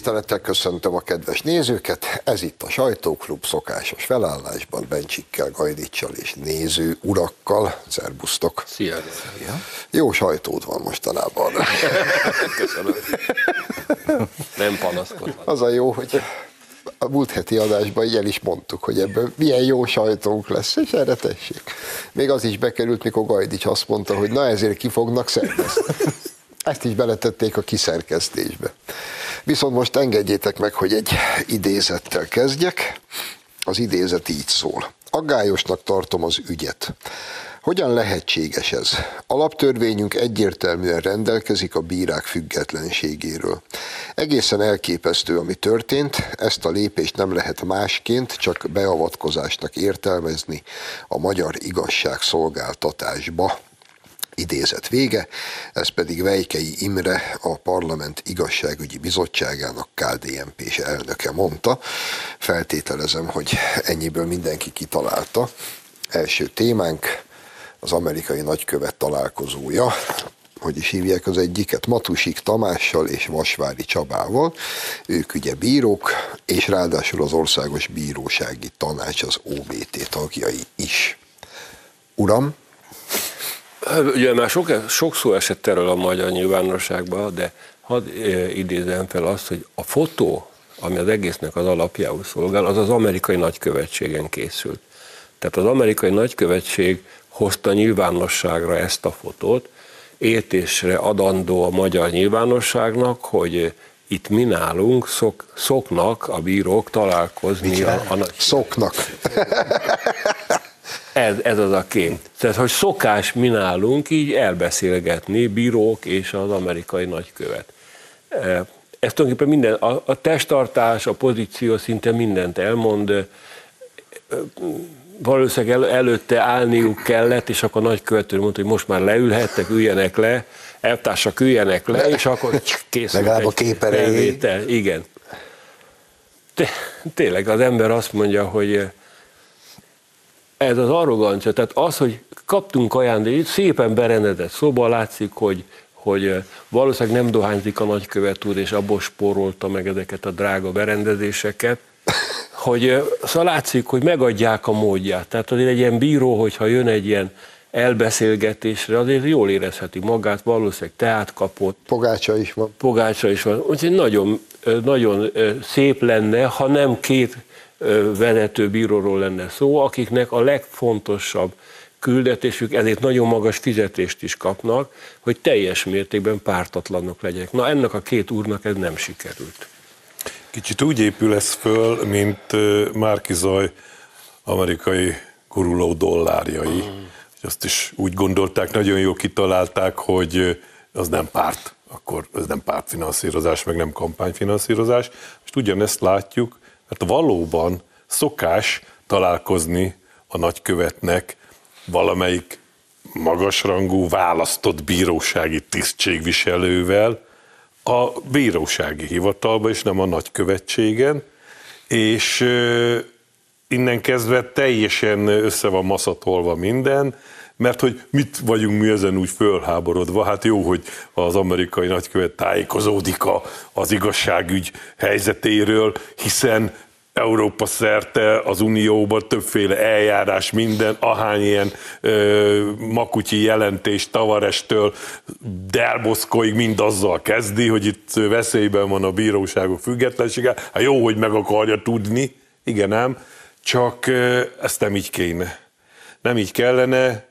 Tisztelettel köszöntöm a kedves nézőket, ez itt a Sajtóklub szokásos felállásban, Bencsikkel, Gajdicsal és néző urakkal. Szerbusztok! Szia! Szia. Jó sajtód van mostanában. Köszönöm. Nem panaszkodhat. Az a jó, hogy a múlt heti adásban így el is mondtuk, hogy ebből milyen jó sajtónk lesz, és erre tessék. Még az is bekerült, mikor Gajdics azt mondta, hogy na ezért ki fognak szervezni. Ezt is beletették a kiszerkesztésbe. Viszont most engedjétek meg, hogy egy idézettel kezdjek. Az idézet így szól. Aggályosnak tartom az ügyet. Hogyan lehetséges ez? Alaptörvényünk egyértelműen rendelkezik a bírák függetlenségéről. Egészen elképesztő, ami történt, ezt a lépést nem lehet másként, csak beavatkozásnak értelmezni a magyar igazságszolgáltatásba idézet vége, ez pedig Vejkei Imre, a Parlament Igazságügyi Bizottságának KDNP-s elnöke mondta. Feltételezem, hogy ennyiből mindenki kitalálta. Első témánk az amerikai nagykövet találkozója, hogy is hívják az egyiket, Matusik Tamással és Vasvári Csabával. Ők ugye bírók, és ráadásul az Országos Bírósági Tanács, az OBT tagjai is. Uram, Ugye már sok, sok szó esett erről a magyar nyilvánosságban, de hadd idézem fel azt, hogy a fotó, ami az egésznek az alapjául szolgál, az az amerikai nagykövetségen készült. Tehát az amerikai nagykövetség hozta nyilvánosságra ezt a fotót, értésre adandó a magyar nyilvánosságnak, hogy itt mi nálunk szok, szoknak a bírók találkozni a, a nagy... Szoknak. Ez, ez az a kép. Tehát, hogy szokás mi nálunk így elbeszélgetni bírók és az amerikai nagykövet. E, ez tulajdonképpen minden, a, a testtartás, a pozíció szinte mindent elmond. E, valószínűleg el, előtte állniuk kellett, és akkor a nagykövető mondta, hogy most már leülhettek, üljenek le, eltársak üljenek le, és akkor készült Legalább a képerei. Igen. Tényleg az ember azt mondja, hogy ez az arrogancia, tehát az, hogy kaptunk ajándékot, szépen berendezett szoba, látszik, hogy, hogy valószínűleg nem dohányzik a nagykövet úr, és abból spórolta meg ezeket a drága berendezéseket, hogy szóval látszik, hogy megadják a módját. Tehát azért egy ilyen bíró, hogyha jön egy ilyen elbeszélgetésre, azért jól érezheti magát, valószínűleg teát kapott. Pogácsa is van. Pogácsa is van. Úgyhogy nagyon, nagyon szép lenne, ha nem két vezető bíróról lenne szó, akiknek a legfontosabb küldetésük, ezért nagyon magas fizetést is kapnak, hogy teljes mértékben pártatlanok legyenek. Na ennek a két úrnak ez nem sikerült. Kicsit úgy épül ez föl, mint Márki Zaj amerikai guruló dollárjai. Mm. Azt is úgy gondolták, nagyon jó kitalálták, hogy az nem párt, akkor ez nem pártfinanszírozás, meg nem kampányfinanszírozás. Most ugyanezt látjuk, Hát valóban szokás találkozni a nagykövetnek valamelyik magasrangú választott bírósági tisztségviselővel a bírósági hivatalba, és nem a nagykövetségen, és innen kezdve teljesen össze van maszatolva minden, mert hogy mit vagyunk mi ezen úgy fölháborodva, hát jó, hogy az amerikai nagykövet tájékozódik a, az igazságügy helyzetéről, hiszen Európa szerte az Unióban többféle eljárás, minden, ahány ilyen ö, makutyi jelentés Tavarestől Delboszkoig mind azzal kezdi, hogy itt veszélyben van a bíróságok függetlensége. Hát jó, hogy meg akarja tudni, igen ám, csak ö, ezt nem így kéne. Nem így kellene,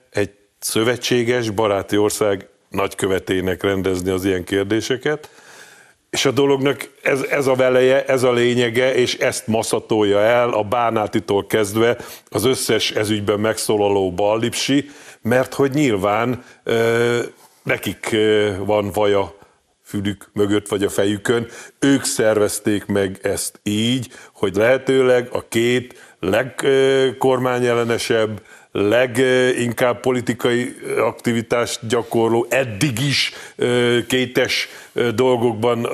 szövetséges, baráti ország nagykövetének rendezni az ilyen kérdéseket, és a dolognak ez, ez a veleje, ez a lényege, és ezt maszatolja el a Bánátitól kezdve az összes ezügyben megszólaló ballipsi, mert hogy nyilván ö, nekik ö, van vaja fülük mögött vagy a fejükön, ők szervezték meg ezt így, hogy lehetőleg a két legkormányellenesebb, leginkább politikai aktivitást gyakorló, eddig is kétes dolgokban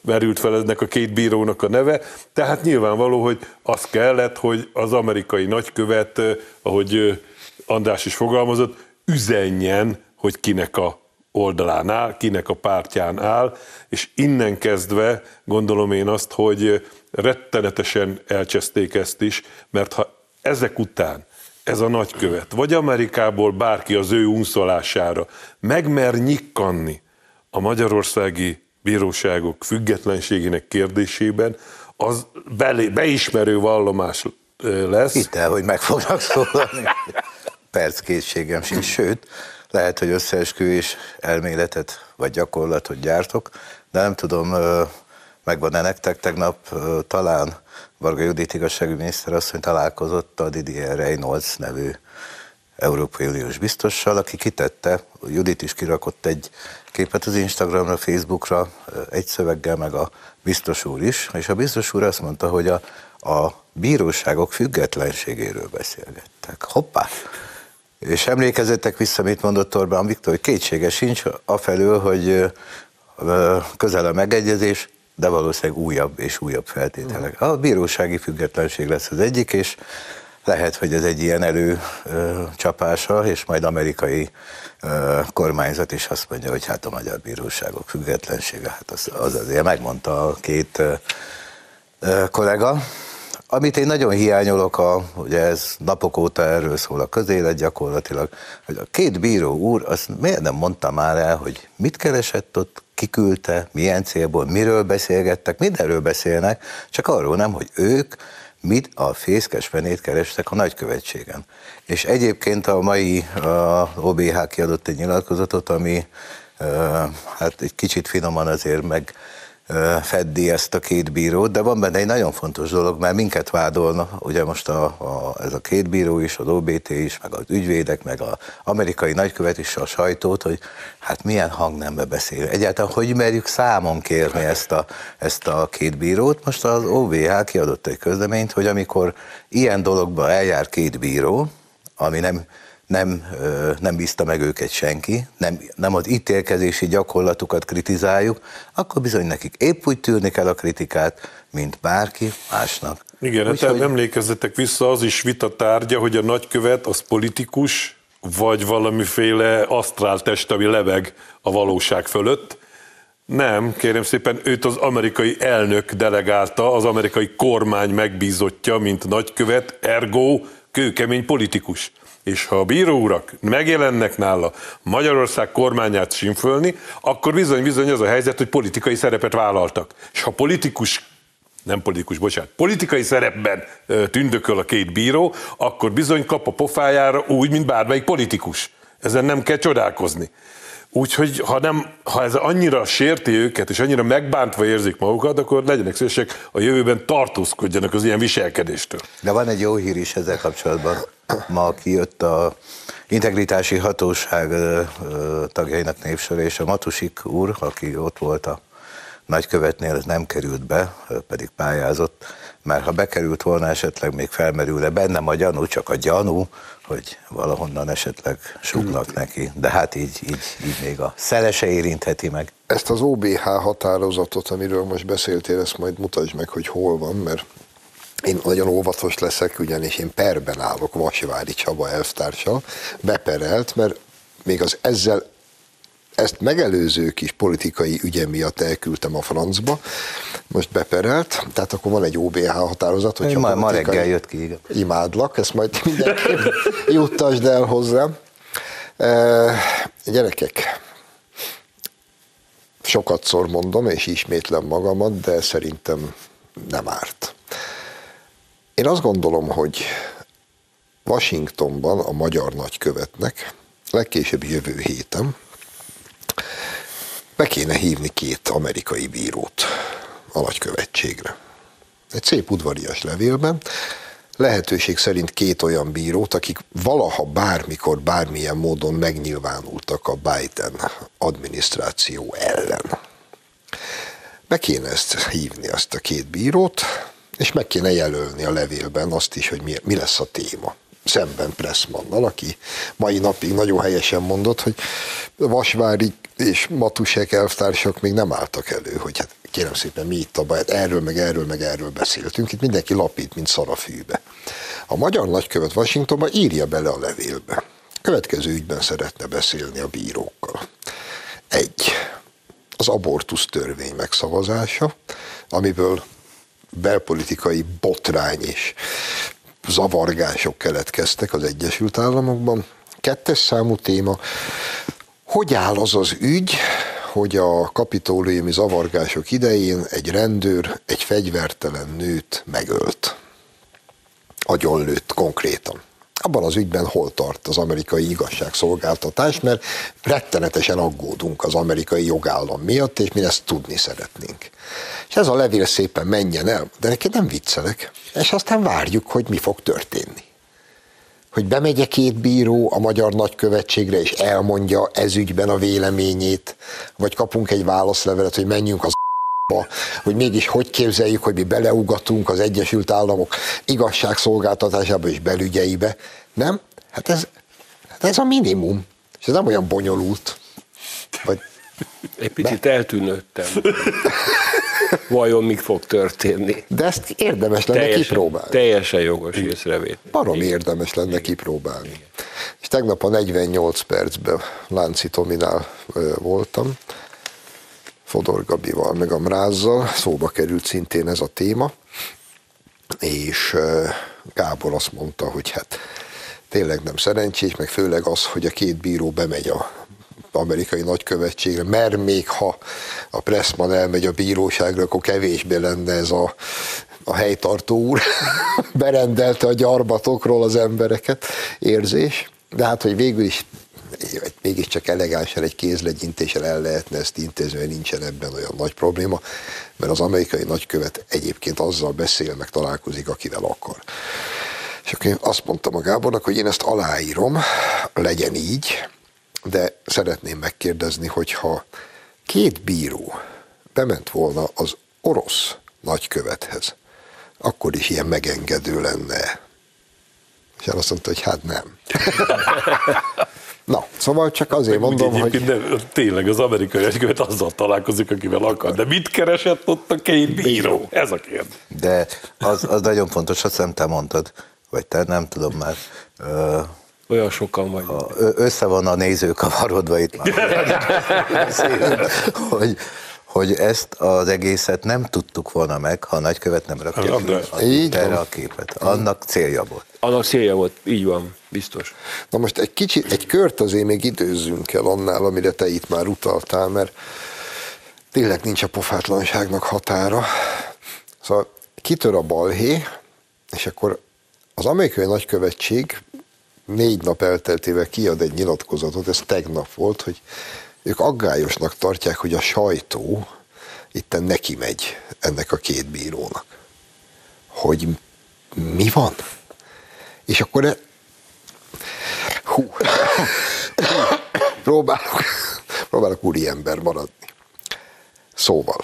merült fel ennek a két bírónak a neve. Tehát nyilvánvaló, hogy az kellett, hogy az amerikai nagykövet, ahogy András is fogalmazott, üzenjen, hogy kinek a oldalán áll, kinek a pártján áll, és innen kezdve gondolom én azt, hogy rettenetesen elcseszték ezt is, mert ha ezek után ez a nagykövet, vagy Amerikából bárki az ő unszolására megmer nyikkanni a magyarországi bíróságok függetlenségének kérdésében, az belé, beismerő vallomás lesz. Hitt el, hogy meg fognak szólalni. Perc készségem sincs, sőt, lehet, hogy összeesküvés elméletet vagy gyakorlatot gyártok, de nem tudom, megvan-e nektek, tegnap talán Varga Judit igazságügyminiszter asszony találkozott a Didier Reynolds nevű Európai Uniós biztossal, aki kitette, Judit is kirakott egy képet az Instagramra, Facebookra, egy szöveggel, meg a biztos úr is, és a biztos úr azt mondta, hogy a, a bíróságok függetlenségéről beszélgettek. Hoppá! És emlékezettek vissza, mit mondott Orbán Viktor, hogy kétsége sincs afelől, hogy közel a megegyezés, de valószínűleg újabb és újabb feltételek. A bírósági függetlenség lesz az egyik, és lehet, hogy ez egy ilyen előcsapása, és majd amerikai kormányzat is azt mondja, hogy hát a magyar bíróságok függetlensége, hát az, az azért megmondta a két kollega. Amit én nagyon hiányolok, a, ugye ez napok óta erről szól a közélet gyakorlatilag, hogy a két bíró úr, azt miért nem mondta már el, hogy mit keresett ott, kiküldte, milyen célból, miről beszélgettek, mindenről beszélnek, csak arról nem, hogy ők mit a fészkes fenét kerestek a nagykövetségen. És egyébként a mai a OBH kiadott egy nyilatkozatot, ami hát egy kicsit finoman azért meg feddi ezt a két bírót, de van benne egy nagyon fontos dolog, mert minket vádolna, ugye most a, a, ez a két bíró is, az OBT is, meg az ügyvédek, meg az amerikai nagykövet is, a sajtót, hogy hát milyen hangnembe beszél. Egyáltalán hogy merjük számon kérni ezt a, ezt a két bírót? Most az OVH kiadott egy közleményt, hogy amikor ilyen dologba eljár két bíró, ami nem nem, nem bízta meg őket senki, nem, nem az ítélkezési gyakorlatukat kritizáljuk, akkor bizony nekik épp úgy tűrni kell a kritikát, mint bárki másnak. Igen, Úgy, tehát hogy... emlékezzetek vissza, az is vita tárgya, hogy a nagykövet az politikus, vagy valamiféle asztrál test, ami leveg a valóság fölött. Nem, kérem szépen, őt az amerikai elnök delegálta, az amerikai kormány megbízottja, mint nagykövet, ergo kőkemény politikus és ha a bíró urak megjelennek nála Magyarország kormányát simfölni, akkor bizony-bizony az a helyzet, hogy politikai szerepet vállaltak. És ha politikus nem politikus, bocsánat, politikai szerepben tündököl a két bíró, akkor bizony kap a pofájára úgy, mint bármelyik politikus. Ezen nem kell csodálkozni. Úgyhogy ha, nem, ha ez annyira sérti őket, és annyira megbántva érzik magukat, akkor legyenek szívesek a jövőben tartózkodjanak az ilyen viselkedéstől. De van egy jó hír is ezzel kapcsolatban. Ma kijött a integritási hatóság tagjainak népsor, és a Matusik úr, aki ott volt a nagykövetnél, nem került be, pedig pályázott, mert ha bekerült volna, esetleg még felmerülne bennem a gyanú, csak a gyanú, hogy valahonnan esetleg sugnak neki, de hát így, így, így még a szelese érintheti meg. Ezt az OBH határozatot, amiről most beszéltél, ezt majd mutasd meg, hogy hol van, mert én nagyon óvatos leszek, ugyanis én perben állok Vasvári Csaba elvtársa, beperelt, mert még az ezzel ezt megelőző kis politikai ügye miatt elküldtem a francba, most beperelt, tehát akkor van egy OBH határozat, hogy ma, ma reggel jött ki, igen. Imádlak, ezt majd mindenképp juttasd el hozzám. E, gyerekek, sokat szor mondom, és ismétlem magamat, de szerintem nem árt. Én azt gondolom, hogy Washingtonban a magyar nagykövetnek legkésőbb jövő héten be kéne hívni két amerikai bírót a nagykövetségre. Egy szép udvarias levélben, lehetőség szerint két olyan bírót, akik valaha bármikor, bármilyen módon megnyilvánultak a Biden adminisztráció ellen. Be kéne ezt hívni, azt a két bírót, és meg kéne jelölni a levélben azt is, hogy mi, mi lesz a téma szemben Pressmannal, aki mai napig nagyon helyesen mondott, hogy Vasvári és Matusek elvtársak még nem álltak elő, hogy hát kérem szépen mi itt a baj, hát erről meg erről meg erről beszéltünk, itt mindenki lapít, mint szarafűbe. A magyar nagykövet Washingtonban írja bele a levélbe. Következő ügyben szeretne beszélni a bírókkal. Egy, az abortusz törvény megszavazása, amiből belpolitikai botrány és zavargások keletkeztek az Egyesült Államokban. Kettes számú téma, hogy áll az az ügy, hogy a kapitóliumi zavargások idején egy rendőr egy fegyvertelen nőt megölt. Agyonlőtt konkrétan. Abban az ügyben hol tart az amerikai igazságszolgáltatás, mert rettenetesen aggódunk az amerikai jogállam miatt, és mi ezt tudni szeretnénk. És ez a levél szépen menjen el, de neked nem viccelek. És aztán várjuk, hogy mi fog történni hogy bemegy két bíró a magyar nagykövetségre, és elmondja ez ügyben a véleményét, vagy kapunk egy válaszlevelet, hogy menjünk az hogy mégis hogy képzeljük, hogy mi beleugatunk az Egyesült Államok igazságszolgáltatásába és belügyeibe. Nem? Hát ez, hát ez a minimum. És ez nem olyan bonyolult. Vagy egy picit Be... eltűnődtem. Vajon mi fog történni? De ezt érdemes lenne teljesen, kipróbálni. Teljesen jogos észrevét. Barom érdemes lenne Igen. kipróbálni. Igen. És tegnap a 48 percben Lánci Tominál voltam, Fodor Gabival, meg a Mrázzal, szóba került szintén ez a téma, és Gábor azt mondta, hogy hát tényleg nem szerencsés, meg főleg az, hogy a két bíró bemegy a amerikai nagykövetségre, mert még ha a Pressman elmegy a bíróságra, akkor kevésbé lenne ez a, a helytartó úr, berendelte a gyarmatokról az embereket érzés, de hát, hogy végül is mégiscsak elegánsan egy kézlegyintéssel el lehetne ezt intézni, mert nincsen ebben olyan nagy probléma, mert az amerikai nagykövet egyébként azzal beszél, meg találkozik, akivel akar. És akkor én azt mondtam a Gábornak, hogy én ezt aláírom, legyen így, de szeretném megkérdezni, hogyha két bíró bement volna az orosz nagykövethez, akkor is ilyen megengedő lenne. És azt mondta, hogy hát nem. Na, szóval csak azért Meg mondom, hogy... De tényleg az amerikai nagykövet azzal találkozik, akivel akar. De mit keresett ott a két bíró? Ez a kérdés. De az, az nagyon fontos, azt hiszem te mondtad, vagy te nem tudom már, olyan sokan vagyunk. Össze van a néző kavarodva itt már. hogy, hogy ezt az egészet nem tudtuk volna meg, ha a nagykövet nem rakja ki erre a képet. Annak célja volt. Annak célja volt, így van, biztos. Na most egy kicsit, egy kört azért még időzzünk el annál, amire te itt már utaltál, mert tényleg nincs a pofátlanságnak határa. Szóval kitör a balhé, és akkor az amerikai nagykövetség négy nap elteltével kiad egy nyilatkozatot, ez tegnap volt, hogy ők aggályosnak tartják, hogy a sajtó itten neki megy ennek a két bírónak. Hogy mi van? És akkor e... Hú. próbálok, próbálok úri ember maradni. Szóval,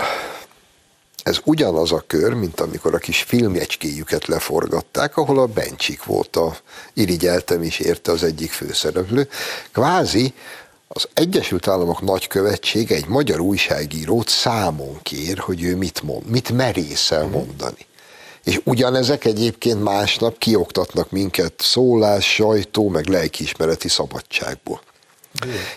ez ugyanaz a kör, mint amikor a kis filmjecskéjüket leforgatták, ahol a Bencsik volt a irigyeltem is érte az egyik főszereplő. Kvázi az Egyesült Államok nagykövetsége egy magyar újságírót számon kér, hogy ő mit mond, mit merészel mhm. mondani. És ugyanezek egyébként másnap kioktatnak minket szólás, sajtó, meg lelkiismereti szabadságból.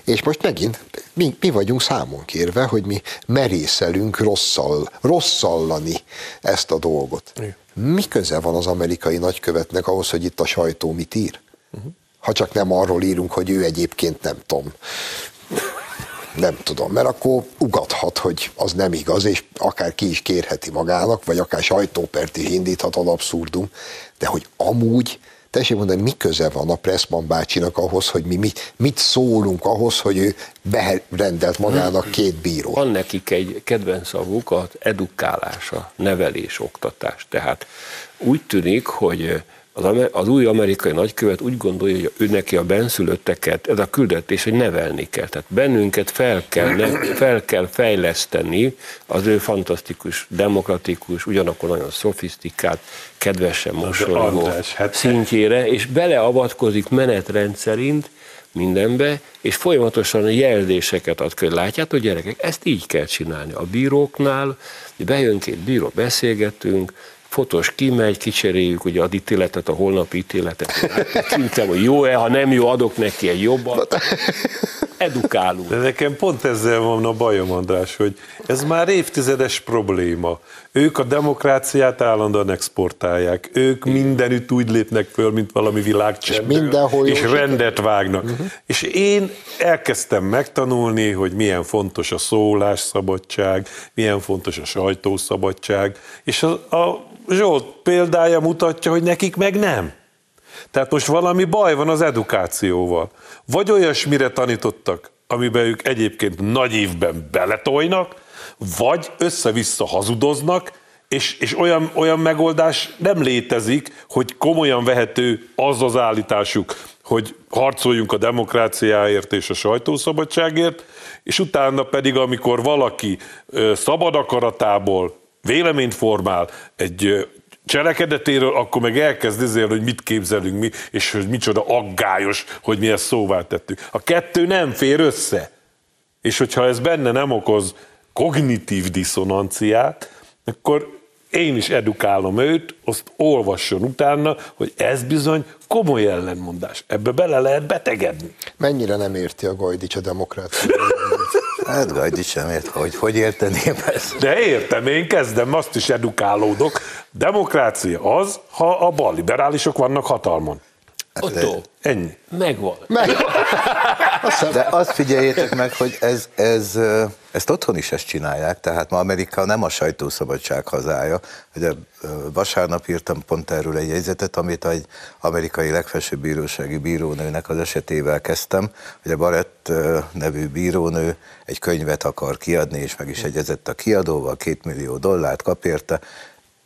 És most megint mi, mi vagyunk számon kérve, hogy mi merészelünk rosszal, rosszallani ezt a dolgot. Igen. Mi köze van az amerikai nagykövetnek ahhoz, hogy itt a sajtó mit ír? Uh-huh. Ha csak nem arról írunk, hogy ő egyébként nem tudom, nem tudom, mert akkor ugathat, hogy az nem igaz, és akár ki is kérheti magának, vagy akár sajtópert is indíthat az abszurdum, de hogy amúgy tessék mondani, mi köze van a Pressman bácsinak ahhoz, hogy mi mit, mit szólunk ahhoz, hogy ő berendelt magának két bírót. Van nekik egy kedvenc szavuk, az edukálása, nevelés, oktatás. Tehát úgy tűnik, hogy az, az új amerikai nagykövet úgy gondolja, hogy ő neki a benszülötteket, ez a küldetés, hogy nevelni kell. Tehát bennünket fel kell, ne, fel kell fejleszteni az ő fantasztikus, demokratikus, ugyanakkor nagyon szofisztikált, kedvesen mosolygó hát- szintjére, és beleavatkozik menetrend szerint mindenbe, és folyamatosan jelzéseket ad, hogy látjátok gyerekek, ezt így kell csinálni. A bíróknál, bejön két bíró, beszélgetünk, fotós kimegy, kicseréljük ugye az ítéletet, a holnapi ítéletet. Kintem, hogy jó-e, ha nem jó, adok neki egy jobbat. Edukálunk. De nekem pont ezzel van a bajom, András, hogy ez már évtizedes probléma. Ők a demokráciát állandóan exportálják. Ők mindenütt úgy lépnek föl, mint valami világcsendő. És mindenhol És rendet vágnak. Uh-huh. És én elkezdtem megtanulni, hogy milyen fontos a szólásszabadság, milyen fontos a sajtószabadság, és a, a Zsolt példája mutatja, hogy nekik meg nem. Tehát most valami baj van az edukációval. Vagy olyasmire tanítottak, amiben ők egyébként nagy évben beletojnak, vagy össze-vissza hazudoznak, és, és olyan, olyan megoldás nem létezik, hogy komolyan vehető az az állításuk, hogy harcoljunk a demokráciáért és a sajtószabadságért, és utána pedig, amikor valaki szabad akaratából véleményt formál egy cselekedetéről, akkor meg elkezd ezért, hogy mit képzelünk mi, és hogy micsoda aggályos, hogy mi ezt szóvá tettük. A kettő nem fér össze. És hogyha ez benne nem okoz kognitív diszonanciát, akkor én is edukálom őt, azt olvasson utána, hogy ez bizony komoly ellenmondás. Ebbe bele lehet betegedni. Mennyire nem érti a Gajdics a demokráciát? Hát Gajdi sem ért, hogy hogy érteném ezt. De értem, én kezdem, azt is edukálódok. Demokrácia az, ha a balliberálisok vannak hatalmon. Otto, Ennyi. megvan. Meg, De azt figyeljétek meg, hogy ez, ez, ezt otthon is ezt csinálják, tehát ma Amerika nem a sajtószabadság hazája. Ugye vasárnap írtam pont erről egy jegyzetet, amit egy amerikai legfelsőbb bírósági bírónőnek az esetével kezdtem. Ugye Barrett ö, nevű bírónő egy könyvet akar kiadni, és meg is egyezett a kiadóval, két millió dollárt kap érte,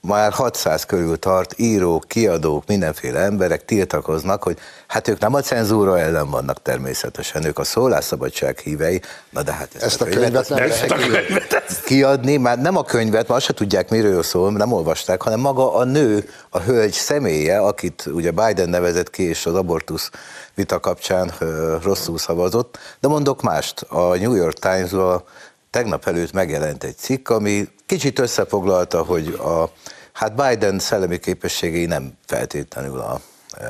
már 600 körül tart, írók, kiadók, mindenféle emberek tiltakoznak, hogy hát ők nem a cenzúra ellen vannak természetesen, ők a szólásszabadság hívei, na de hát ezt, Ezt a könyvet nem Ezt a könyvet, kiadni, már nem a könyvet, már azt se tudják, miről szól, nem olvasták, hanem maga a nő, a hölgy személye, akit ugye Biden nevezett ki, és az abortusz vita kapcsán rosszul szavazott. De mondok mást, a New York Times-ban tegnap előtt megjelent egy cikk, ami kicsit összefoglalta, hogy a, hát Biden szellemi képességei nem feltétlenül a,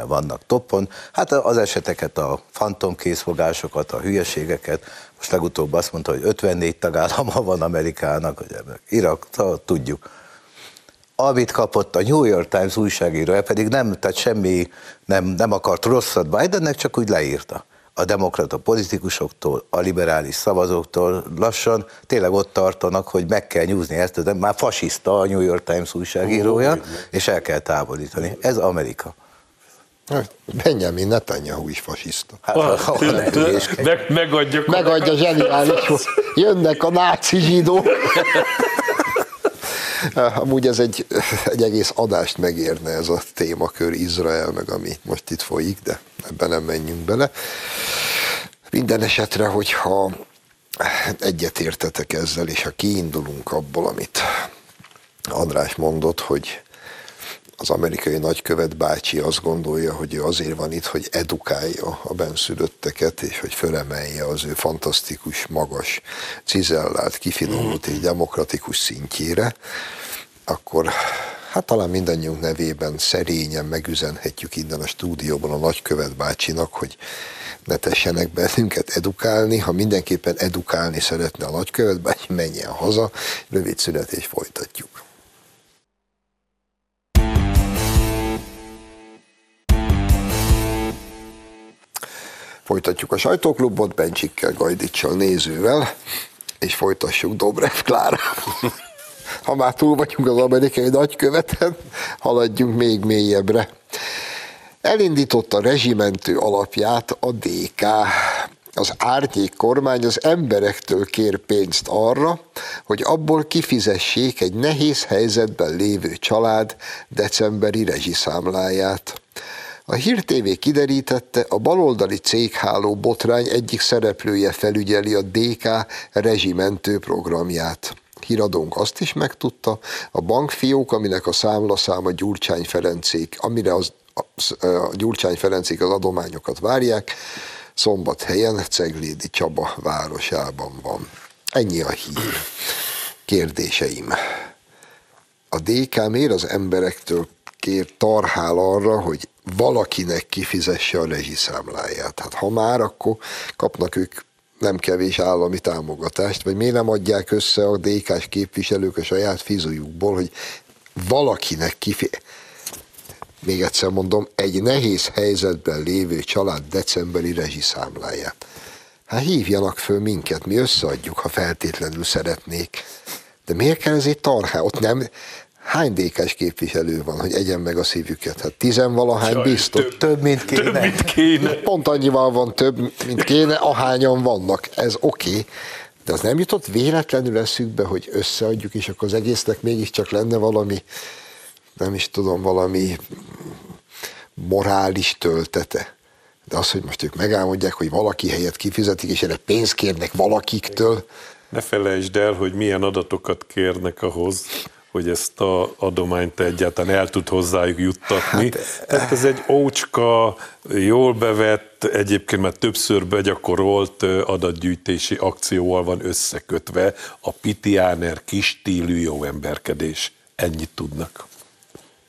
vannak toppon. Hát az eseteket, a fantomkészfogásokat, a hülyeségeket, most legutóbb azt mondta, hogy 54 tagállama van Amerikának, hogy Irak, tudjuk. Amit kapott a New York Times újságírója, pedig nem, tehát semmi nem, nem akart rosszat Bidennek, csak úgy leírta a demokrata politikusoktól, a liberális szavazóktól lassan tényleg ott tartanak, hogy meg kell nyúzni ezt, de már fasiszta a New York Times újságírója, és el kell távolítani. Ez Amerika. Benjamin Netanyahu is fasiszta. Hát, nem hülyéskedj. meg, megadjuk. Megadja zseniális, hogy jönnek a náci zsidók. Amúgy ez egy, egy egész adást megérne ez a témakör Izrael, meg ami most itt folyik, de ebben nem menjünk bele. Minden esetre, hogyha egyetértetek ezzel, és ha kiindulunk abból, amit András mondott, hogy az amerikai nagykövet bácsi azt gondolja, hogy ő azért van itt, hogy edukálja a benszülötteket, és hogy fölemelje az ő fantasztikus, magas, cizellált, kifinomult és demokratikus szintjére, akkor hát talán mindannyiunk nevében szerényen megüzenhetjük innen a stúdióban a nagykövet bácsinak, hogy ne tessenek bennünket edukálni, ha mindenképpen edukálni szeretne a nagykövet bácsi, menjen haza, rövid szünet és folytatjuk. Folytatjuk a sajtóklubot Bencsikkel, Gajdicsal, nézővel, és folytassuk Dobrev Klára. Ha már túl vagyunk az amerikai nagyköveten, haladjunk még mélyebbre. Elindította rezsimentő alapját a DK. Az árnyék kormány az emberektől kér pénzt arra, hogy abból kifizessék egy nehéz helyzetben lévő család decemberi rezsiszámláját. A Hír TV kiderítette, a baloldali cégháló botrány egyik szereplője felügyeli a DK rezsimentő programját. Híradónk azt is megtudta, a bankfiók, aminek a számlaszáma Gyurcsány Ferencék, amire az, a, a Gyurcsány Ferencék az adományokat várják, szombathelyen Ceglédi Csaba városában van. Ennyi a hír. Kérdéseim. a DK miért az emberektől kér tarhál arra, hogy valakinek kifizesse a rezsiszámláját. Hát ha már, akkor kapnak ők nem kevés állami támogatást, vagy miért nem adják össze a DK-s képviselők a saját fizujukból, hogy valakinek kifizesse még egyszer mondom, egy nehéz helyzetben lévő család decemberi rezsiszámláját. Hát hívjanak föl minket, mi összeadjuk, ha feltétlenül szeretnék. De miért kell ez egy tarhá? Ott nem, hány dékes képviselő van, hogy egyen meg a szívüket? Hát tizenvalahány biztos. Több, több, mint kéne. Több, mint kéne. Pont annyival van több, mint kéne, ahányan vannak. Ez oké. Okay. De az nem jutott véletlenül eszükbe, hogy összeadjuk, és akkor az egésznek mégiscsak lenne valami, nem is tudom, valami morális töltete. De az, hogy most ők megálmodják, hogy valaki helyett kifizetik, és erre pénzt kérnek valakiktől. Ne felejtsd el, hogy milyen adatokat kérnek ahhoz, hogy ezt a adományt egyáltalán el tud hozzájuk juttatni. Hát, Tehát ez egy ócska, jól bevett, egyébként már többször begyakorolt adatgyűjtési akcióval van összekötve a pitiáner kis stílű jó emberkedés. Ennyit tudnak.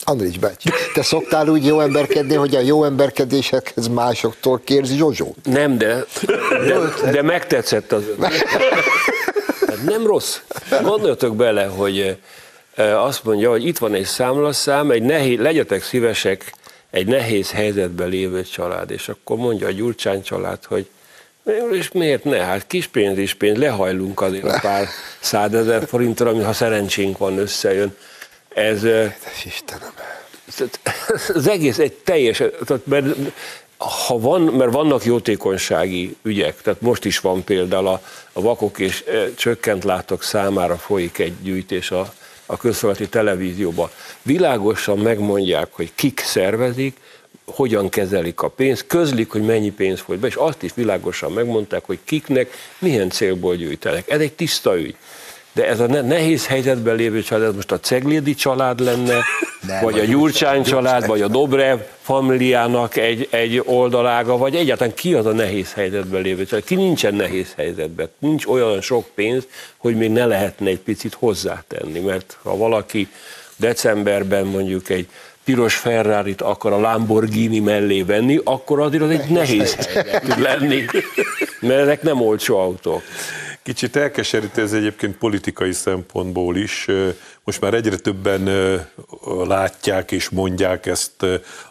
Andrics bácsi, te szoktál úgy jó emberkedni, hogy a jó emberkedésekhez másoktól kérsz Zsozsó? Nem, de, de, de megtetszett az. Hát nem rossz. Gondoljatok bele, hogy azt mondja, hogy itt van egy számlaszám, egy nehéz, legyetek szívesek, egy nehéz helyzetben lévő család, és akkor mondja a Gyurcsány család, hogy és miért ne? Hát kis pénz is pénz, lehajlunk azért a pár százezer forintra, ami ha szerencsénk van, összejön. Ez, Istenem. az egész egy teljes, mert ha van, mert vannak jótékonysági ügyek, tehát most is van például a, a vakok és e, csökkent látok számára folyik egy gyűjtés a, a közszolgálati televízióban. Világosan megmondják, hogy kik szervezik, hogyan kezelik a pénzt, közlik, hogy mennyi pénz folyt be, és azt is világosan megmondták, hogy kiknek milyen célból gyűjtenek. Ez egy tiszta ügy. De ez a nehéz helyzetben lévő család, ez most a Ceglédi család lenne, Nem, vagy a Gyurcsány család, vagy a Dobrev familiának egy, egy oldalága, vagy egyáltalán ki az a nehéz helyzetben lévő család? Ki nincsen nehéz helyzetben? Nincs olyan sok pénz, hogy még ne lehetne egy picit hozzátenni, mert ha valaki decemberben mondjuk egy piros ferrari akar a Lamborghini mellé venni, akkor azért az egy nehéz helyzet tud lenni, mert ezek nem olcsó autók. Kicsit elkeserítő ez egyébként politikai szempontból is. Most már egyre többen látják és mondják ezt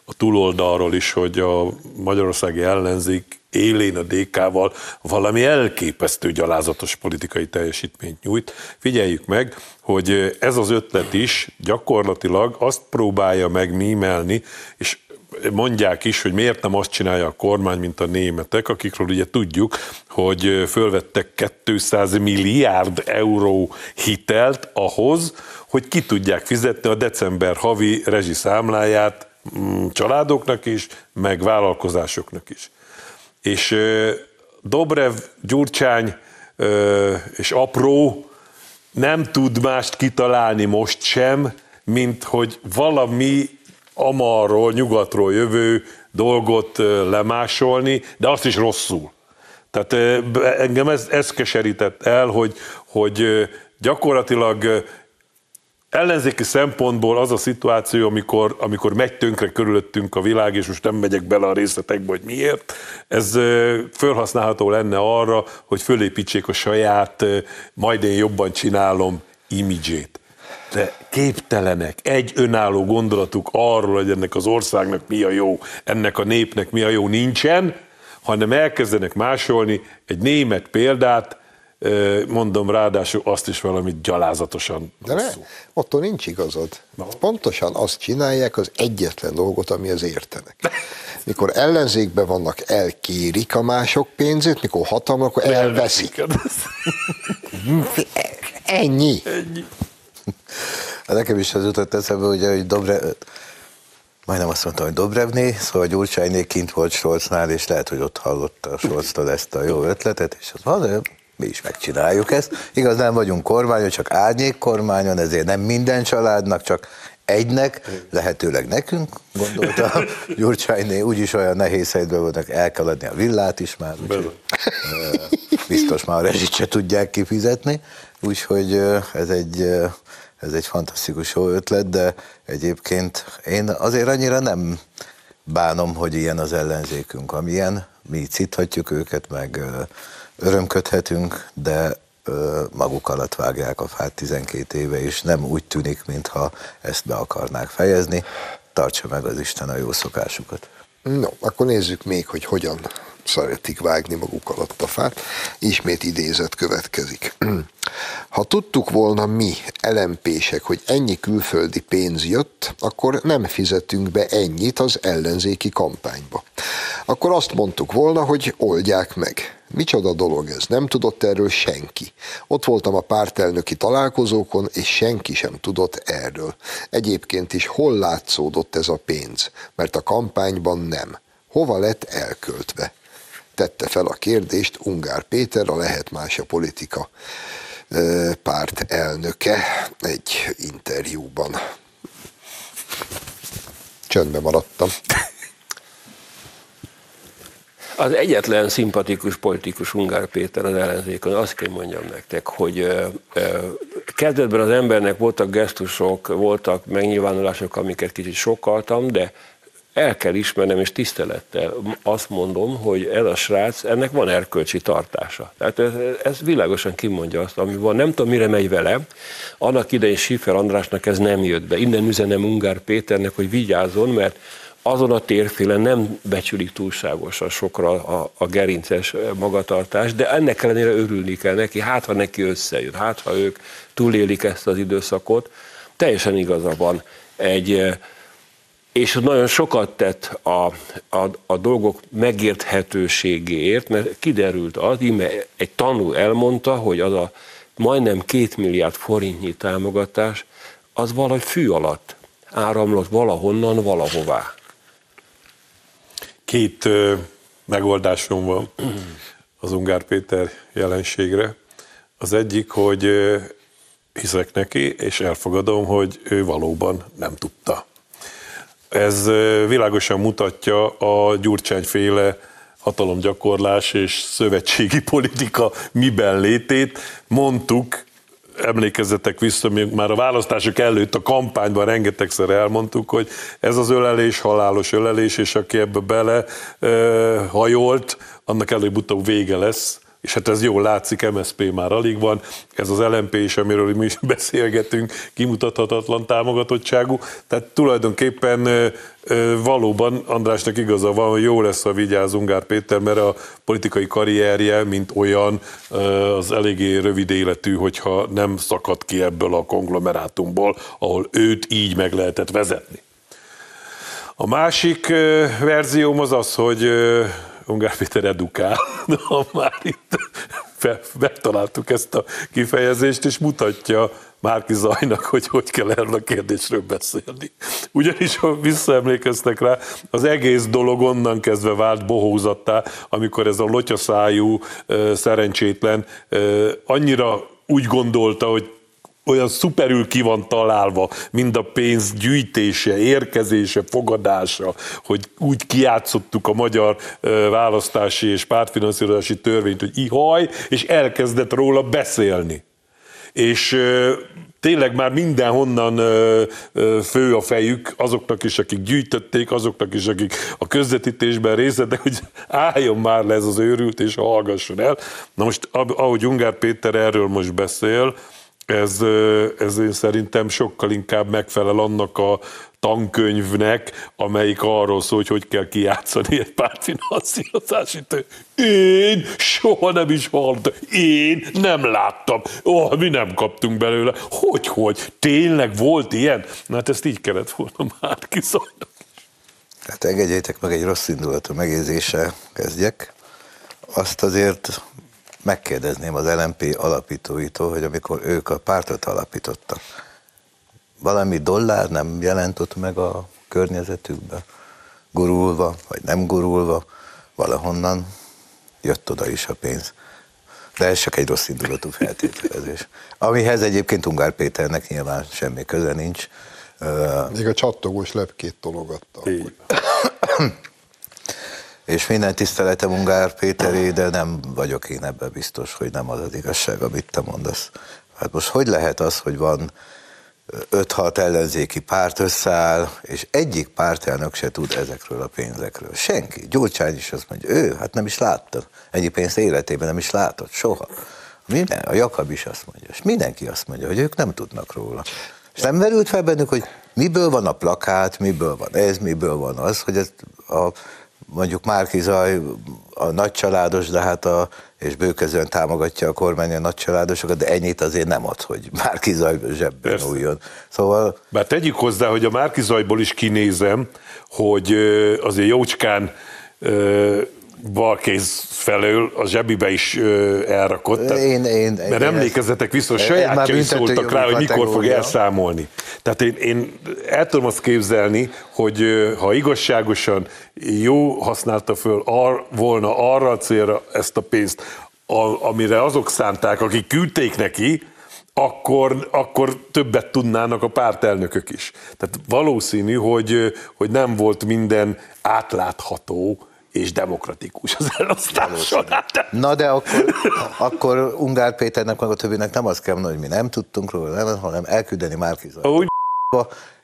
a túloldalról is, hogy a magyarországi ellenzék élén a DK-val valami elképesztő gyalázatos politikai teljesítményt nyújt. Figyeljük meg, hogy ez az ötlet is gyakorlatilag azt próbálja meg mímelni, és mondják is, hogy miért nem azt csinálja a kormány, mint a németek, akikről ugye tudjuk, hogy fölvettek 200 milliárd euró hitelt ahhoz, hogy ki tudják fizetni a december havi rezsiszámláját mm, családoknak is, meg vállalkozásoknak is. És Dobrev, Gyurcsány és Apró nem tud mást kitalálni most sem, mint hogy valami amarról, nyugatról jövő dolgot lemásolni, de azt is rosszul. Tehát engem ez, ez keserített el, hogy, hogy gyakorlatilag ellenzéki szempontból az a szituáció, amikor, amikor megy tönkre körülöttünk a világ, és most nem megyek bele a részletekbe, hogy miért, ez felhasználható lenne arra, hogy fölépítsék a saját, majd én jobban csinálom imidzsét de képtelenek egy önálló gondolatuk arról, hogy ennek az országnak mi a jó, ennek a népnek mi a jó nincsen, hanem elkezdenek másolni egy német példát, mondom ráadásul azt is valamit gyalázatosan De ne, attól nincs igazad. Na. Pontosan azt csinálják az egyetlen dolgot, ami az értenek. Mikor ellenzékben vannak, elkérik a mások pénzét, mikor hatalmak, akkor elveszik. Ennyi. Ennyi. Nekem is az jutott eszembe, ugye, hogy Dobre, majdnem azt mondtam, hogy Dobrevné, szóval Gyurcsányné kint volt Solcnál, és lehet, hogy ott hallotta a Solctól ezt a jó ötletet, és az van, mi is megcsináljuk ezt. Igaz, nem vagyunk kormányon, csak árnyék kormányon, ezért nem minden családnak, csak egynek, lehetőleg nekünk, gondolta Gyurcsányné, úgyis olyan nehéz helyzetben voltak, el kell adni a villát is már, úgyhogy, biztos már a rezsit se tudják kifizetni, úgyhogy ez egy ez egy fantasztikus jó ötlet, de egyébként én azért annyira nem bánom, hogy ilyen az ellenzékünk, amilyen. Mi cithatjuk őket, meg örömködhetünk, de maguk alatt vágják a fát 12 éve, és nem úgy tűnik, mintha ezt be akarnák fejezni. Tartsa meg az Isten a jó szokásukat. No, akkor nézzük még, hogy hogyan szeretik vágni maguk alatt a fát. Ismét idézet következik. Ha tudtuk volna mi, elempések, hogy ennyi külföldi pénz jött, akkor nem fizetünk be ennyit az ellenzéki kampányba. Akkor azt mondtuk volna, hogy oldják meg. Micsoda dolog ez, nem tudott erről senki. Ott voltam a pártelnöki találkozókon, és senki sem tudott erről. Egyébként is hol látszódott ez a pénz, mert a kampányban nem. Hova lett elköltve? Tette fel a kérdést Ungár Péter, a Lehet Más a Politika párt elnöke egy interjúban. Csöndbe maradtam. Az egyetlen szimpatikus politikus Ungár Péter az ellenzékon, azt kell mondjam nektek, hogy kezdetben az embernek voltak gesztusok, voltak megnyilvánulások, amiket kicsit sokkaltam, de el kell ismernem, és tisztelettel azt mondom, hogy ez a srác, ennek van erkölcsi tartása. Tehát ez, ez világosan kimondja azt, ami van. Nem tudom, mire megy vele. Annak idején Schiffer Andrásnak ez nem jött be. Innen üzenem Ungár Péternek, hogy vigyázzon, mert azon a térfélen nem becsülik túlságosan sokra a, a gerinces magatartás, de ennek ellenére örülni kell neki, hát ha neki összejön, hát ha ők túlélik ezt az időszakot, teljesen igaza van. Egy, és nagyon sokat tett a, a, a dolgok megérthetőségéért, mert kiderült az, íme egy tanú elmondta, hogy az a majdnem két milliárd forintnyi támogatás, az valahogy fű alatt áramlott valahonnan, valahová. Két ö, megoldásom van az Ungár Péter jelenségre. Az egyik, hogy ö, hiszek neki, és elfogadom, hogy ő valóban nem tudta. Ez világosan mutatja a Gyurcsányféle hatalomgyakorlás és szövetségi politika miben létét. Mondtuk emlékezzetek vissza, még már a választások előtt a kampányban rengetegszer elmondtuk, hogy ez az ölelés halálos ölelés, és aki ebbe bele ö, hajolt, annak előbb-utóbb vége lesz és hát ez jól látszik, MSP már alig van, ez az LMP is, amiről mi is beszélgetünk, kimutathatatlan támogatottságú, tehát tulajdonképpen valóban Andrásnak igaza van, hogy jó lesz, ha vigyáz Ungár Péter, mert a politikai karrierje, mint olyan, az eléggé rövid életű, hogyha nem szakad ki ebből a konglomerátumból, ahol őt így meg lehetett vezetni. A másik verzióm az az, hogy Ungár Péter edukál, ha már itt megtaláltuk ezt a kifejezést, és mutatja Márki Zajnak, hogy hogy kell erről a kérdésről beszélni. Ugyanis, ha visszaemlékeztek rá, az egész dolog onnan kezdve vált bohózattá, amikor ez a lotyaszájú szerencsétlen annyira úgy gondolta, hogy olyan szuperül ki van találva, mind a pénz gyűjtése, érkezése, fogadása, hogy úgy kiátszottuk a magyar választási és pártfinanszírozási törvényt, hogy ihaj, és elkezdett róla beszélni. És tényleg már mindenhonnan fő a fejük, azoknak is, akik gyűjtötték, azoknak is, akik a közvetítésben részt hogy álljon már le ez az őrült, és hallgasson el. Na most, ahogy Ungár Péter erről most beszél, ez, ez én szerintem sokkal inkább megfelel annak a tankönyvnek, amelyik arról szól, hogy hogy kell kijátszani egy pártfinanszírozási tő. Én soha nem is hallottam. Én nem láttam. Oh, mi nem kaptunk belőle. Hogy, hogy? Tényleg volt ilyen? Na hát ezt így kellett volna már kiszólni. Hát engedjétek meg egy rossz indulatú megjegyzéssel kezdjek. Azt azért megkérdezném az LMP alapítóitól, hogy amikor ők a pártot alapítottak, valami dollár nem jelentett meg a környezetükbe, gurulva, vagy nem gurulva, valahonnan jött oda is a pénz. De ez csak egy rossz indulatú feltételezés. Amihez egyébként Ungár Péternek nyilván semmi köze nincs. Még a csattogós lepkét tologatta. és minden tiszteletem Ungár Péteré, de nem vagyok én ebben biztos, hogy nem az az igazság, amit te mondasz. Hát most hogy lehet az, hogy van 5-6 ellenzéki párt összeáll, és egyik pártelnök se tud ezekről a pénzekről. Senki. Gyurcsány is azt mondja, ő, hát nem is látta. Ennyi pénzt életében nem is látott, soha. Minden, a Jakab is azt mondja, és mindenki azt mondja, hogy ők nem tudnak róla. És nem merült fel bennük, hogy miből van a plakát, miből van ez, miből van az, hogy ez a, mondjuk Márki Zaj a nagycsaládos, de hát a, és bőkezően támogatja a kormány a nagycsaládosokat, de ennyit azért nem ad, hogy Márki Zaj zsebben újjon. Szóval... Bár tegyük hozzá, hogy a Márki Zajból is kinézem, hogy azért jócskán balkéz felől a zsebibe is elrakott. Tehát, én, én, mert én emlékezzetek vissza, hogy sajátjai szóltak rá, hogy mikor fog elszámolni. Tehát én, én el tudom azt képzelni, hogy ha igazságosan jó használta föl ar, volna arra a célra ezt a pénzt, a, amire azok szánták, akik küldték neki, akkor, akkor többet tudnának a pártelnökök is. Tehát valószínű, hogy, hogy nem volt minden átlátható, és demokratikus az elosztás. Na de akkor, akkor Ungár Péternek meg a többinek nem azt kell mondani, hogy mi nem tudtunk róla, nem, hanem elküldeni Márkizat. Úgy,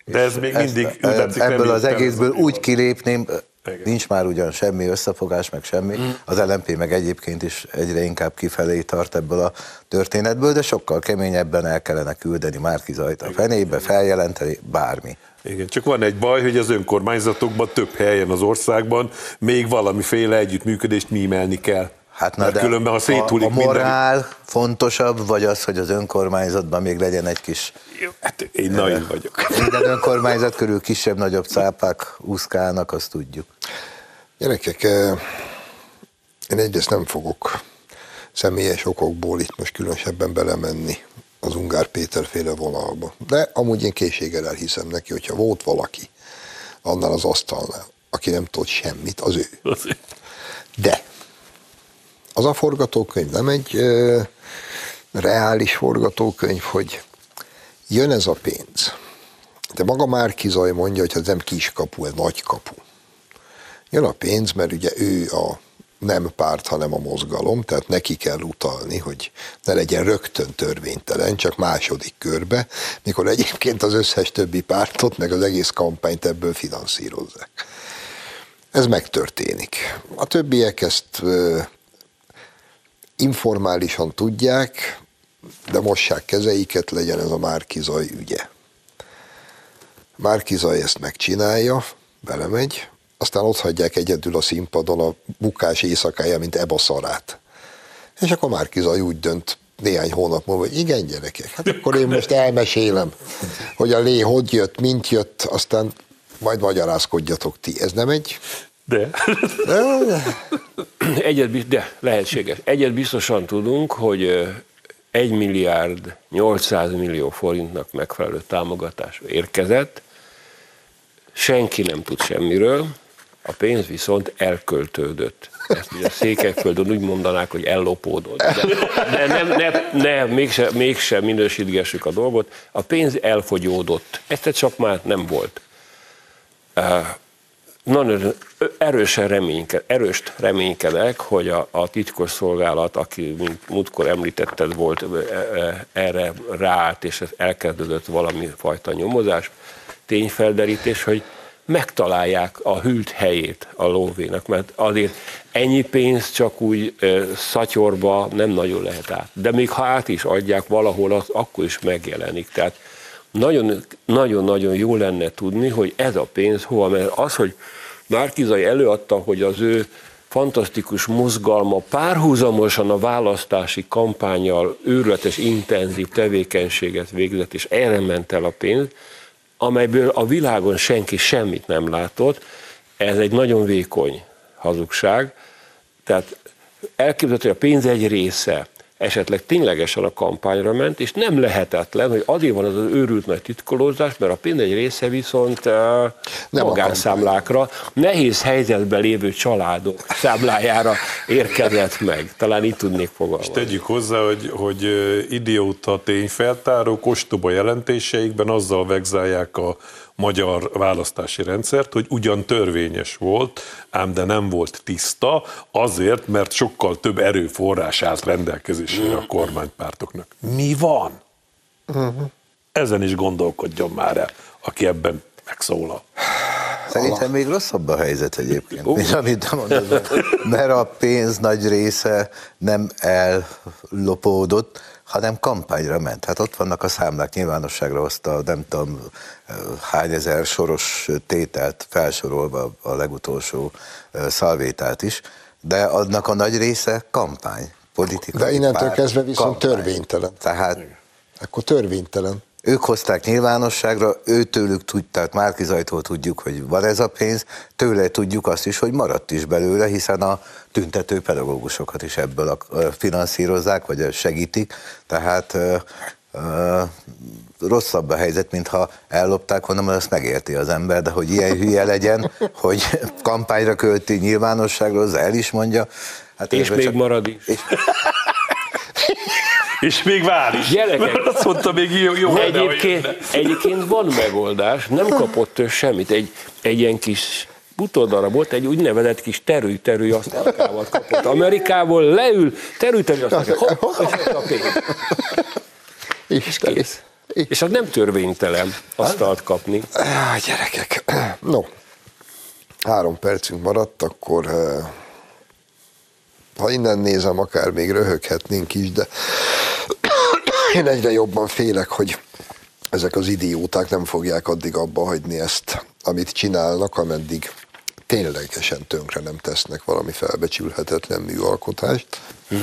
de ez még mindig ezt, ebből az egészből úgy kilépni, igen. Nincs már ugyan semmi összefogás, meg semmi. Mm. Az LMP meg egyébként is egyre inkább kifelé tart ebből a történetből, de sokkal keményebben el kellene küldeni Márki Zajt a fenébe, feljelenteni bármi. Igen, csak van egy baj, hogy az önkormányzatokban több helyen az országban még valamiféle együttműködést mímelni kell. Hát na, de különben, ha széthullik a, a morál minden... fontosabb, vagy az, hogy az önkormányzatban még legyen egy kis... Jó, hát én nagyon vagyok. Minden önkormányzat körül kisebb-nagyobb cápák úszkálnak, azt tudjuk. Gyerekek, én egyrészt nem fogok személyes okokból itt most különösebben belemenni az Ungár Péter féle vonalba. De amúgy én készséggel elhiszem neki, hogyha volt valaki annál az asztalnál, aki nem tudott semmit, az ő. De az a forgatókönyv nem egy ö, reális forgatókönyv, hogy jön ez a pénz. De maga már Kizaj mondja, hogy ez nem kiskapu, ez nagy kapu. Jön a pénz, mert ugye ő a nem párt, hanem a mozgalom, tehát neki kell utalni, hogy ne legyen rögtön törvénytelen, csak második körbe, mikor egyébként az összes többi pártot, meg az egész kampányt ebből finanszírozzák. Ez megtörténik. A többiek ezt informálisan tudják, de mossák kezeiket, legyen ez a Márkizaj ügye. Márkizaj ezt megcsinálja, belemegy, aztán ott hagyják egyedül a színpadon a bukás éjszakája, mint Eba szarát. És akkor Márkizaj úgy dönt néhány hónap múlva, hogy igen, gyerekek, hát akkor én most elmesélem, hogy a lé hogy jött, mint jött, aztán majd magyarázkodjatok ti. Ez nem egy de. Egyet, de lehetséges. Egyet biztosan tudunk, hogy 1 milliárd 800 millió forintnak megfelelő támogatás érkezett, senki nem tud semmiről, a pénz viszont elköltődött. Ezt ugye Székelyföldön úgy mondanák, hogy ellopódott. De, nem, ne, ne, mégse, mégse minősítgessük a dolgot. A pénz elfogyódott. Ezt csak már nem volt nagyon erősen reményke, erőst reménykedek, hogy a, a titkos szolgálat, aki, mint múltkor említetted, volt erre ráállt, és elkezdődött valami fajta nyomozás, tényfelderítés, hogy megtalálják a hűlt helyét a lóvénak, mert azért ennyi pénzt csak úgy szatyorba nem nagyon lehet át. De még ha át is adják valahol, az akkor is megjelenik. Tehát nagyon-nagyon jó lenne tudni, hogy ez a pénz hova, mert az, hogy Márkizai előadta, hogy az ő fantasztikus mozgalma párhuzamosan a választási kampányjal őrületes, intenzív tevékenységet végzett, és erre ment el a pénz, amelyből a világon senki semmit nem látott, ez egy nagyon vékony hazugság. Tehát elképzelhető, hogy a pénz egy része esetleg ténylegesen a kampányra ment, és nem lehetetlen, hogy azért van az az őrült nagy titkolózás, mert a pénz egy része viszont uh, nem magánszámlákra, nehéz helyzetben lévő családok számlájára érkezett meg. Talán itt tudnék fogalmazni. És tegyük hozzá, hogy, hogy idióta tényfeltáró ostoba jelentéseikben azzal vegzálják a magyar választási rendszert, hogy ugyan törvényes volt, ám de nem volt tiszta, azért, mert sokkal több erőforrás állt rendelkezésére a kormánypártoknak. Mi van? Uh-huh. ezen is gondolkodjon már el, aki ebben megszólal. Szerintem még rosszabb a helyzet egyébként, uh. mint amit mondod, mert a pénz nagy része nem ellopódott, hanem kampányra ment. Hát ott vannak a számlák, nyilvánosságra hozta, nem tudom, hány ezer soros tételt felsorolva a legutolsó szalvétát is, de annak a nagy része kampány, politikai De innentől kezdve viszont kampány. törvénytelen. Tehát akkor törvénytelen. Ők hozták nyilvánosságra, őtőlük tudták, Márkizajtól tudjuk, hogy van ez a pénz, tőle tudjuk azt is, hogy maradt is belőle, hiszen a tüntető pedagógusokat is ebből finanszírozzák, vagy segítik, tehát ö, rosszabb a helyzet, mintha ellopták volna, mert azt megérti az ember, de hogy ilyen hülye legyen, hogy kampányra költi nyilvánosságra, az el is mondja. Hát és még csak... marad is. És... És még vár is. Gyerekek, Mert azt mondta, még jó, jó egyébként, egyébként van megoldás, nem kapott ő semmit. Egy, egy ilyen kis volt egy úgynevezett kis terű-terű asztalkával kapott. Amerikából leül, terű-terű asztalkával, hopp, és Isten. kész. És az nem törvénytelen asztalt kapni. Ah, gyerekek, no, három percünk maradt, akkor eh, ha innen nézem, akár még röhöghetnénk is, de én egyre jobban félek, hogy ezek az idióták nem fogják addig abba hagyni ezt, amit csinálnak, ameddig ténylegesen tönkre nem tesznek valami felbecsülhetetlen műalkotást.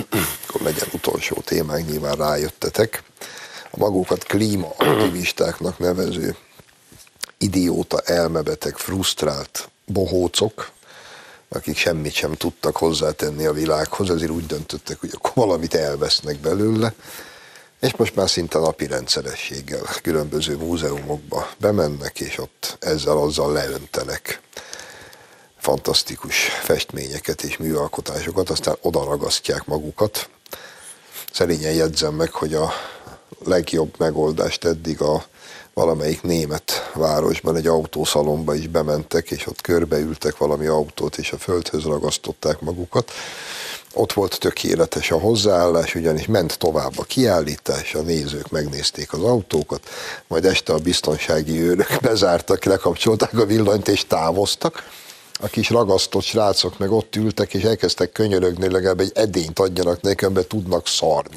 Akkor legyen utolsó témánk, nyilván rájöttetek. A magukat klímaaktivistáknak nevező idióta, elmebeteg, frusztrált bohócok, akik semmit sem tudtak hozzátenni a világhoz, ezért úgy döntöttek, hogy akkor valamit elvesznek belőle, és most már szinte napi rendszerességgel különböző múzeumokba bemennek, és ott ezzel-azzal leöntenek fantasztikus festményeket és műalkotásokat, aztán oda ragasztják magukat. Szerényen jegyzem meg, hogy a legjobb megoldást eddig a valamelyik német városban egy autószalomba is bementek, és ott körbeültek valami autót, és a földhöz ragasztották magukat. Ott volt tökéletes a hozzáállás, ugyanis ment tovább a kiállítás, a nézők megnézték az autókat, majd este a biztonsági őrök bezártak, lekapcsolták a villanyt és távoztak. A kis ragasztott srácok meg ott ültek, és elkezdtek könyörögni, legalább egy edényt adjanak nekem, mert tudnak szarni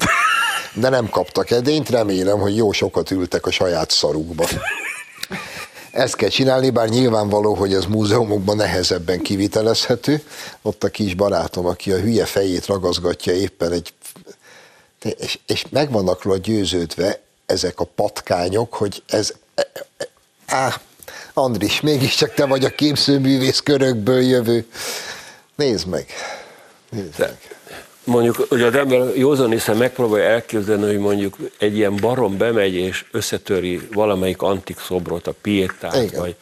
de nem kaptak edényt, remélem, hogy jó sokat ültek a saját szarukba. Ezt kell csinálni, bár nyilvánvaló, hogy ez múzeumokban nehezebben kivitelezhető. Ott a kis barátom, aki a hülye fejét ragaszgatja éppen egy... És, és meg vannak róla győződve ezek a patkányok, hogy ez... Á, Andris, mégiscsak te vagy a képzőművész körökből jövő. Nézd meg. Nézd meg mondjuk, hogy az ember józan hiszen megpróbálja elképzelni, hogy mondjuk egy ilyen barom bemegy és összetöri valamelyik antik szobrot, a piétát, Igen. vagy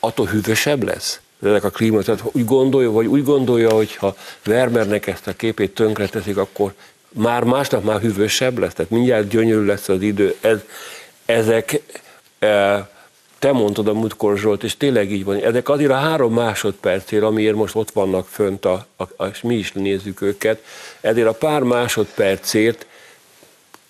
attól hűvösebb lesz? Ennek a klíma, tehát úgy gondolja, vagy úgy gondolja, hogy ha Vermeernek ezt a képét tönkreteszik, akkor már másnap már hűvösebb lesz, tehát mindjárt gyönyörű lesz az idő. Ez, ezek e, te mondtad a múltkor Zsolt, és tényleg így van. Ezek azért a három másodpercért, amiért most ott vannak fönt, a, a, a, és mi is nézzük őket, ezért a pár másodpercért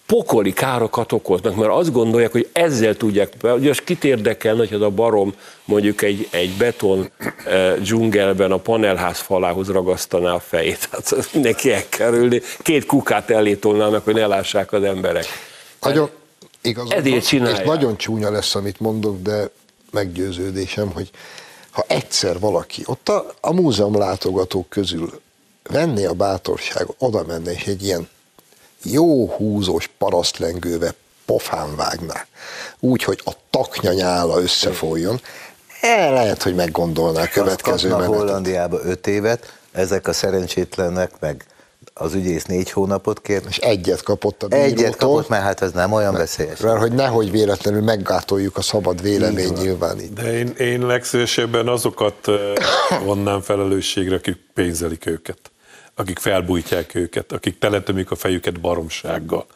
pokoli károkat okoznak, mert azt gondolják, hogy ezzel tudják, ugye az kit érdekel, hogy az a barom mondjuk egy, egy beton e, dzsungelben a panelház falához ragasztaná a fejét. Hát mindenki elkerülni. Két kukát ellétolnának, hogy ne lássák az emberek. Nagyon, Ezért csinálják. És nagyon csúnya lesz, amit mondok, de meggyőződésem, hogy ha egyszer valaki ott a, a múzeum látogatók közül venné a bátorságot, oda menne, és egy ilyen jó húzós parasztlengőve pofán vágná, úgy, hogy a taknya nyála összefolyjon, el lehet, hogy meggondolná a következő menetet. Hollandiába öt évet, ezek a szerencsétlenek meg az ügyész négy hónapot kért. És egyet kapott a bírótól. Egyet kapott, mert hát ez nem olyan veszélyes. Mert hogy nehogy véletlenül meggátoljuk a szabad vélemény nyilván. De én, én legszívesebben azokat vonnám felelősségre, akik pénzelik őket, akik felbújtják őket, akik teletömik a fejüket baromsággal.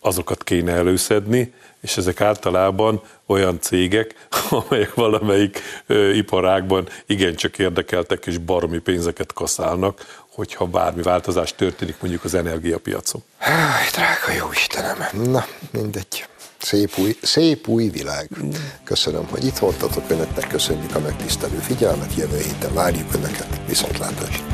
Azokat kéne előszedni, és ezek általában olyan cégek, amelyek valamelyik ö, iparágban igencsak érdekeltek és baromi pénzeket kaszálnak, hogyha bármi változás történik mondjuk az energiapiacon. Háj, drága jó Istenem. Na, mindegy. Szép új, szép új világ. Köszönöm, hogy itt voltatok, önöknek köszönjük a megtisztelő figyelmet, jövő héten várjuk önöket, viszontlátásra.